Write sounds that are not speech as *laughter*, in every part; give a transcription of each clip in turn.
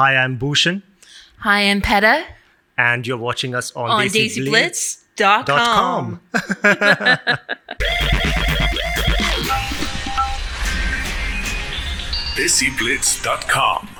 Hi, I'm Bhushan, Hi, I'm Peta and you're watching us on, on DESIblitz.com. dot. DESIblitz.com. *laughs*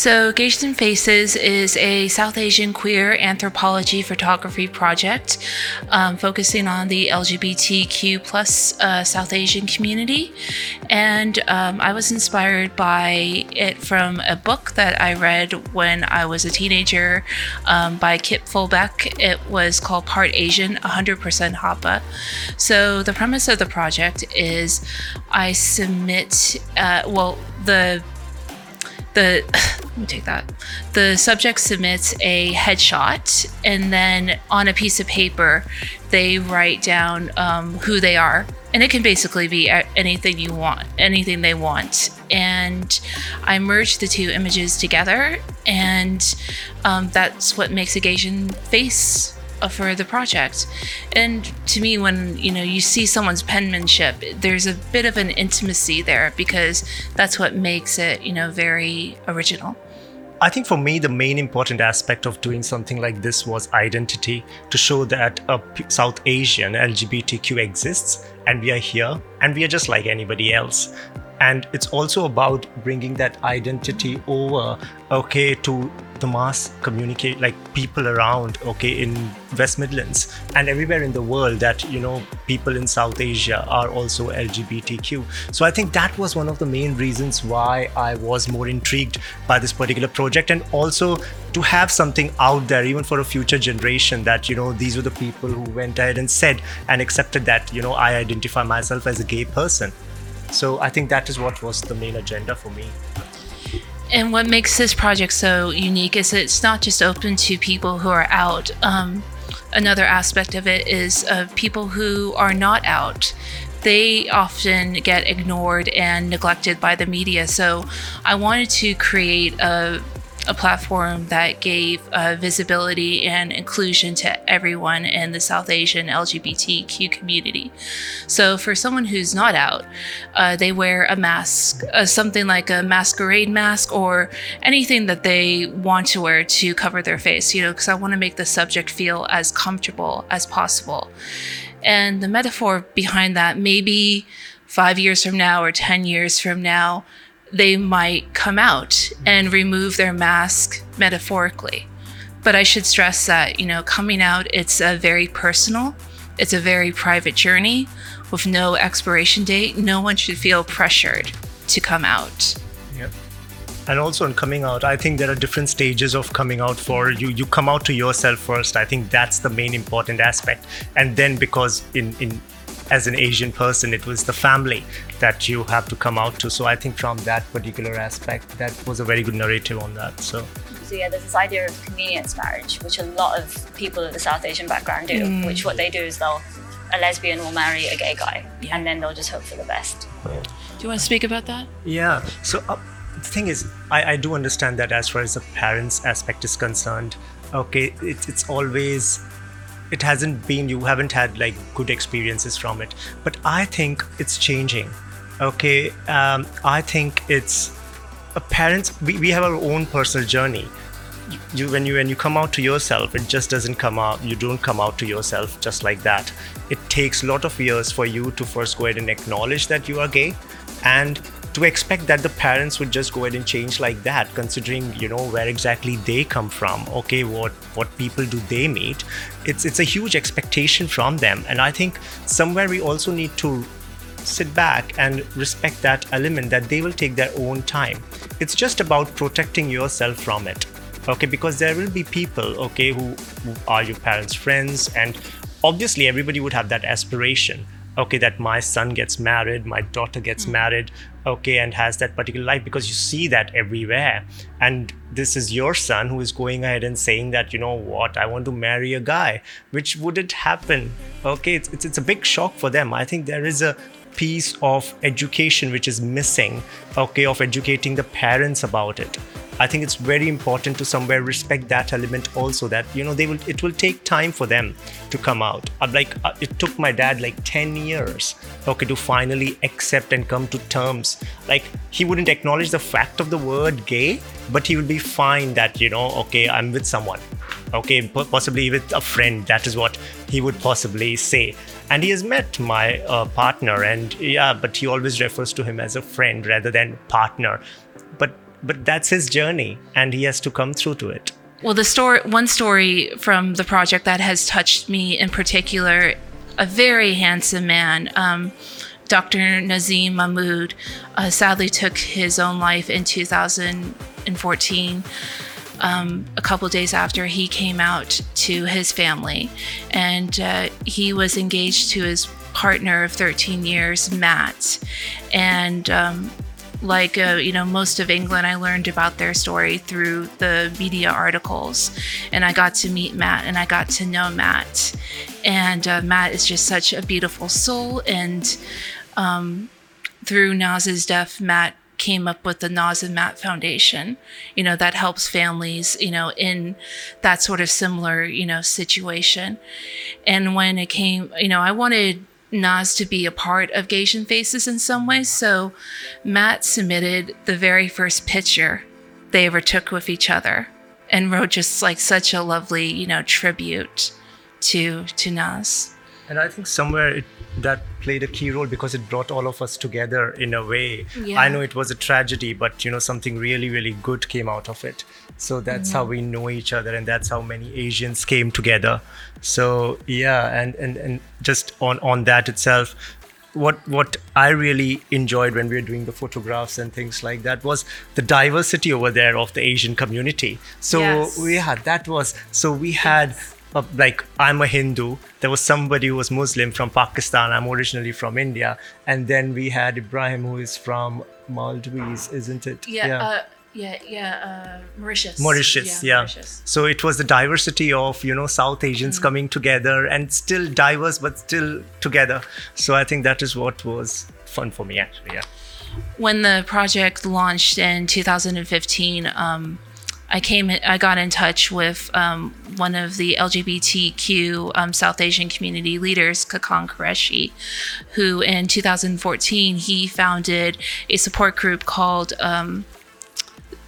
So, Gaysian Faces is a South Asian queer anthropology photography project um, focusing on the LGBTQ plus uh, South Asian community. And um, I was inspired by it from a book that I read when I was a teenager um, by Kip Fulbeck. It was called Part Asian, 100% Hapa. So, the premise of the project is I submit, uh, well, the the *laughs* let me take that. The subject submits a headshot and then on a piece of paper they write down um, who they are and it can basically be anything you want anything they want. And i merge the two images together and um, that's what makes a gaysian face for the project. And to me when you know you see someone's penmanship there's a bit of an intimacy there because that's what makes it you know very original I think for me, the main important aspect of doing something like this was identity to show that a South Asian LGBTQ exists and we are here and we are just like anybody else. And it's also about bringing that identity over, okay, to the mass communicate, like people around, okay, in West Midlands and everywhere in the world that, you know, people in South Asia are also LGBTQ. So I think that was one of the main reasons why I was more intrigued by this particular project and also to have something out there even for a future generation that you know these were the people who went ahead and said and accepted that you know I identify myself as a gay person. So I think that is what was the main agenda for me. and what makes this project so unique is it's not just open to people who are out. Um, another aspect of it is uh, people who are not out. They often get ignored and neglected by the media. So i wanted to create a a platform that gave uh, visibility and inclusion to everyone in the South Asian LGBTQ community. So, for someone who's not out, uh, they wear a mask, uh, something like a masquerade mask, or anything that they want to wear to cover their face, you know, because I want to make the subject feel as comfortable as possible. And the metaphor behind that, maybe five years from now or 10 years from now, they might come out and remove their mask metaphorically. But I should stress that, you know, coming out, it's a very personal, it's a very private journey with no expiration date. No one should feel pressured to come out. Yep. And also in coming out, I think there are different stages of coming out for you. You come out to yourself first. I think that's the main important aspect. And then because in in as an Asian person, it was the family that you have to come out to. So I think from that particular aspect, that was a very good narrative on that. So So yeah, there's this idea of convenience marriage, which a lot of people of the South Asian background do. Which what they do is they'll a lesbian will marry a gay guy, Yeah. and then they'll just hope for the best. Do you want to speak about that? Yeah. So uh, the thing is, I, I do understand that as far as the parents aspect is concerned, okay, it, it's always, it hasn't been, you haven't had like good experiences from it. But I think it's changing. Okay. Um, I think it's, a parents, we, we have our own personal journey. You, you when you when you come out to yourself it just doesn't come out you don't come out to yourself just like that it takes a lot of years for you to first go ahead and acknowledge that you are gay and to expect that the parents would just go ahead and change like that considering you know where exactly they come from okay what what people do they meet it's it's a huge expectation from them. And i think somewhere we also need to sit back and respect that element that they will take their own time. It's just about protecting yourself from it okay? Because there will be people okay who, who are your parents friends and obviously everybody would have that aspiration okay that my son gets married my daughter gets hmm. married okay and has that particular life because you see that everywhere. And this is your son who is going ahead and saying that you know what? I want to marry a guy. Which wouldn't happen? Okay it's, it's, it's a big shock for them. I think there is a piece of education which is missing okay of educating the parents about it I think it's very important to somewhere respect that element also. That you know they will it will take time for them to come out. I'm like uh, it took my dad like ten years, okay, to finally accept and come to terms. Like he wouldn't acknowledge the fact of the word gay, but he would be fine that you know okay I'm with someone, okay, possibly with a friend. That is what he would possibly say and he has met my uh, partner and yeah but he always refers to him as a friend rather than partner but that's his journey and he has to come through to it Well, the story, one story from the project that has touched me in particular, a very handsome man, um, Dr. Nazim Mahmood, uh, sadly took his own life in 2014. Um, a couple days after he came out to his family, and uh, he was engaged to his partner of 13 years, Matt, and um, like uh, you know most of england i learned about their story through the media articles. And i got to meet matt and i got to know matt. And uh, matt is just such a beautiful soul. And um, through naz's death matt came up with the Naz and Matt Foundation, you know, that helps families, you know, in that sort of similar, you know, situation. And when it came, you know, I wanted Naz to be a part of Gaysian Faces in some ways. So Matt submitted the very first picture they ever took with each other and wrote just like such a lovely, you know, tribute to to Naz. And i think somewhere it, that played a key role because it brought all of us together in a way Yeah. i know it was a tragedy but you know something really really good came out of it so that's how we know each other and that's how many asians came together so yeah and and, and just on on that itself what what I really enjoyed when we were doing the photographs and things like that was the diversity over there of the Asian community. So Yes. we had that was so we had uh, like I'm a Hindu. There was somebody who was Muslim from Pakistan. I'm originally from India, and then we had Ibrahim who is from Maldives, isn't it? yeah, yeah, uh, Mauritius. Mauritius, yeah. So it was the diversity of you know South Asians coming together and still diverse but still together. So I think that is what was fun for me actually. Yeah. when the project launched in 2015, um, I came, I got in touch with um, one of the LGBTQ um, South Asian community leaders, Khakan Qureshi, who in 2014 he founded a support group called um,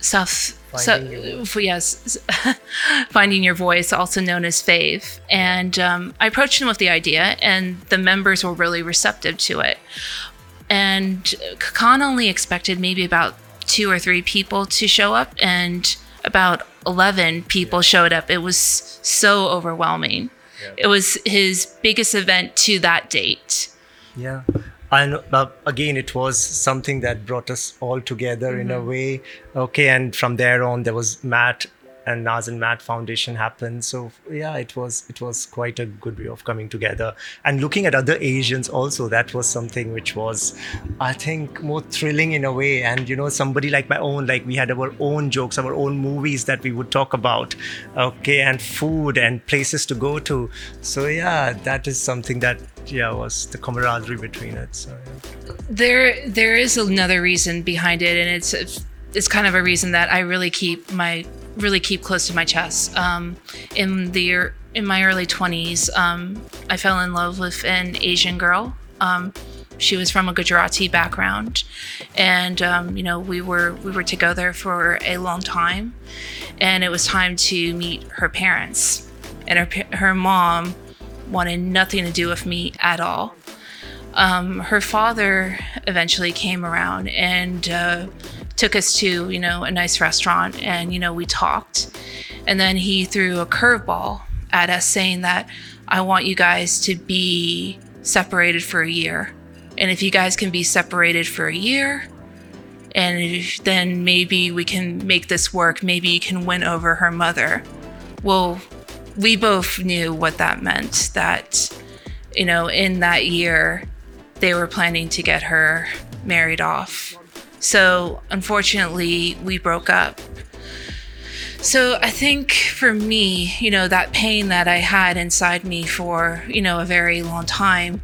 South. Finding so, yes, *laughs* finding your voice, also known as Fave, and um, I approached him with the idea, and the members were really receptive to it and Kakan only expected maybe about two or three people to show up, and about 11 people showed up. It was so overwhelming. It was his biggest event to that date. Yeah. And uh, again, it was something that brought us all together in a way. Okay, and from there on, there was Matt and Naz and Matt Foundation happened. So yeah, it was it was quite a good way of coming together and looking at other Asians also. That was something which was, I think, more thrilling in a way. And you know, somebody like my own, like we had our own jokes, our own movies that we would talk about. Okay, and food and places to go to. So yeah, that is something that yeah was the camaraderie between it. So yeah. There, there is another reason behind it, and it's it's kind of a reason that I really keep my really keep close to my chest. Um, in the in my early twenties, um, I fell in love with an Asian girl. Um, she was from a Gujarati background, and um, you know we were we were together for a long time, and it was time to meet her parents, and her her mom wanted nothing to do with me at all um, her father eventually came around and uh, took us to you know a nice restaurant and you know we talked. And then he threw a curveball at us saying that i want you guys to be separated for a year. And if you guys can be separated for a year and if- then maybe we can make this work. Maybe you can win over her mother. Well we both knew what that meant that you know in that year they were planning to get her married off. So unfortunately, we broke up. So I think for me, you know, that pain that I had inside me for, you know, a very long time,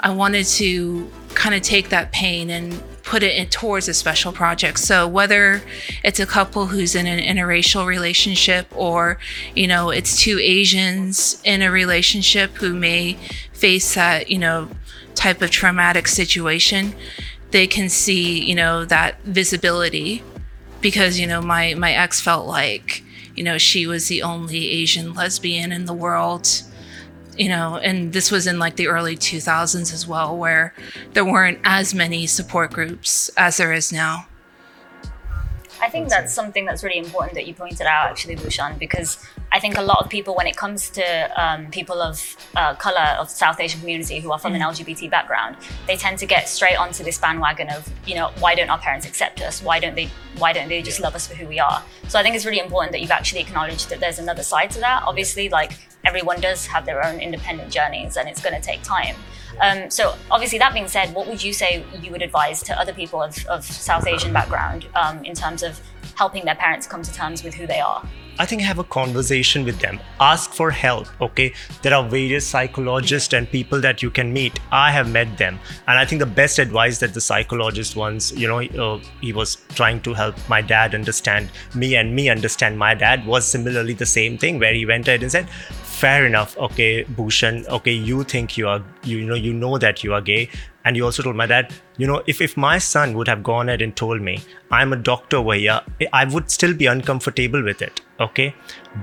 I wanted to kind of take that pain and put it in, towards a special project. So whether it's a couple who's in an interracial relationship or, you know, it's two Asians in a relationship who may face that, you know, type of traumatic situation, they can see, you know, that visibility because, you know, my my ex felt like, you know, she was the only Asian lesbian in the world you know, and this was in like the early 2000s as well, where there weren't as many support groups as there is now. I think that's something that's really important that you pointed out, actually, Bhushan, because I think a lot of people, when it comes to um, people of uh, color of South Asian community who are from an LGBT background, they tend to get straight onto this bandwagon of, you know, why don't our parents accept us? Why don't they? Why don't they just love us for who we are? So I think it's really important that you've actually acknowledged that there's another side to that. Obviously, like everyone does have their own independent journeys, and it's going to take time. Um, so obviously, that being said, what would you say you would advise to other people of, of South Asian background um, in terms of helping their parents come to terms with who they are? I think have a conversation with them. Ask for help. Okay, there are various psychologists and people that you can meet. I have met them, and I think the best advice that the psychologist once, you know, uh, he was trying to help my dad understand me and me understand my dad was similarly the same thing, where he went ahead and said, fair enough. Okay bhushan. Okay you think you are you know you know that you are gay. And you also told my dad you know if, if my son would have gone ahead and told me i'm a doctor over here i would still be uncomfortable with it. Okay?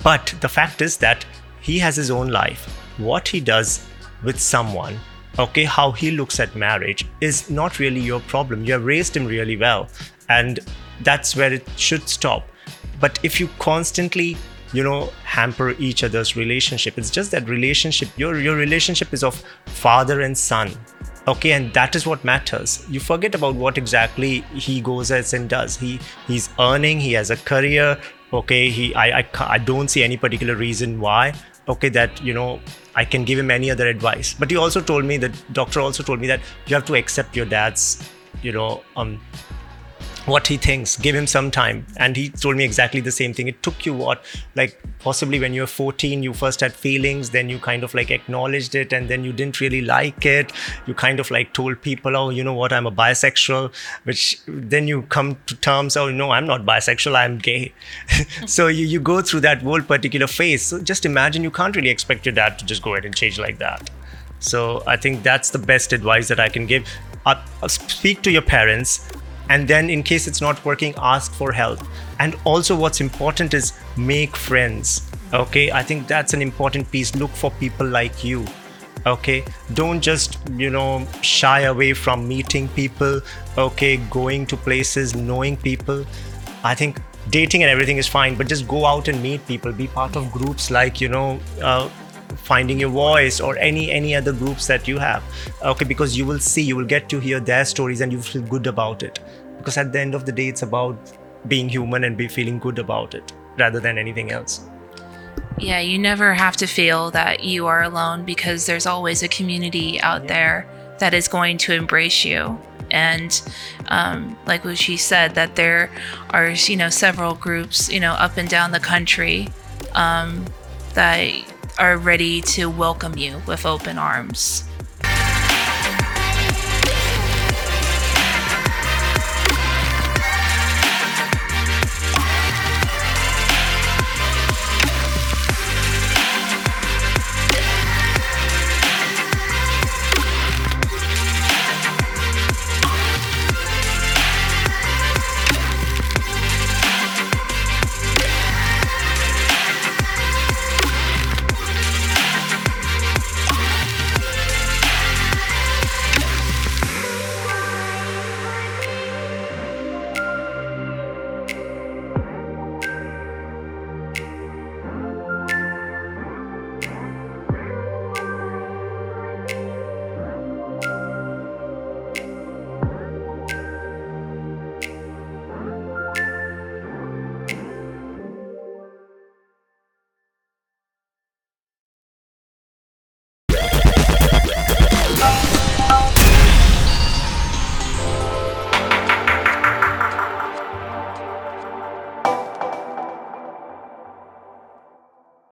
But the fact is that he has his own life. What he does with someone okay how he looks at marriage is not really your problem. You have raised him really well. And that's where it should stop. But if you constantly you know hamper each other's relationship. It's just that relationship your your relationship is of father and son okay? And that is what matters. You forget about what exactly he goes as and does. He he's earning he has a career okay? He i i, I don't see any particular reason why okay that you know i can give him any other advice. But he also told me the doctor also told me that you have to accept your dad's you know um what he thinks. Give him some time. And he told me exactly the same thing. It took you what like possibly when you were 14 you first had feelings then you kind of like acknowledged it and then you didn't really like it. You kind of like told people oh you know what? I'm a bisexual which then you come to terms oh no i'm not bisexual. I'm gay. *laughs* So you, you go through that whole particular phase. So just imagine you can't really expect your dad to just go ahead and change like that. So i think that's the best advice that i can give. Uh, uh speak to your parents and then in case it's not working ask for help. And also what's important is make friends okay? I think that's an important piece. Look for people like you okay? Don't just you know shy away from meeting people okay? Going to places knowing people. I think dating and everything is fine but just go out and meet people. Be part of groups like you know uh, finding your voice or any any other groups that you have. Okay because you will see you will get to hear their stories and you feel good about it. Because at the end of the day it's about being human and be feeling good about it rather than anything else. Yeah you never have to feel that you are alone because there's always a community out yeah. there that is going to embrace you. And um, like what she said that there are you know several groups you know up and down the country um, that are ready to welcome you with open arms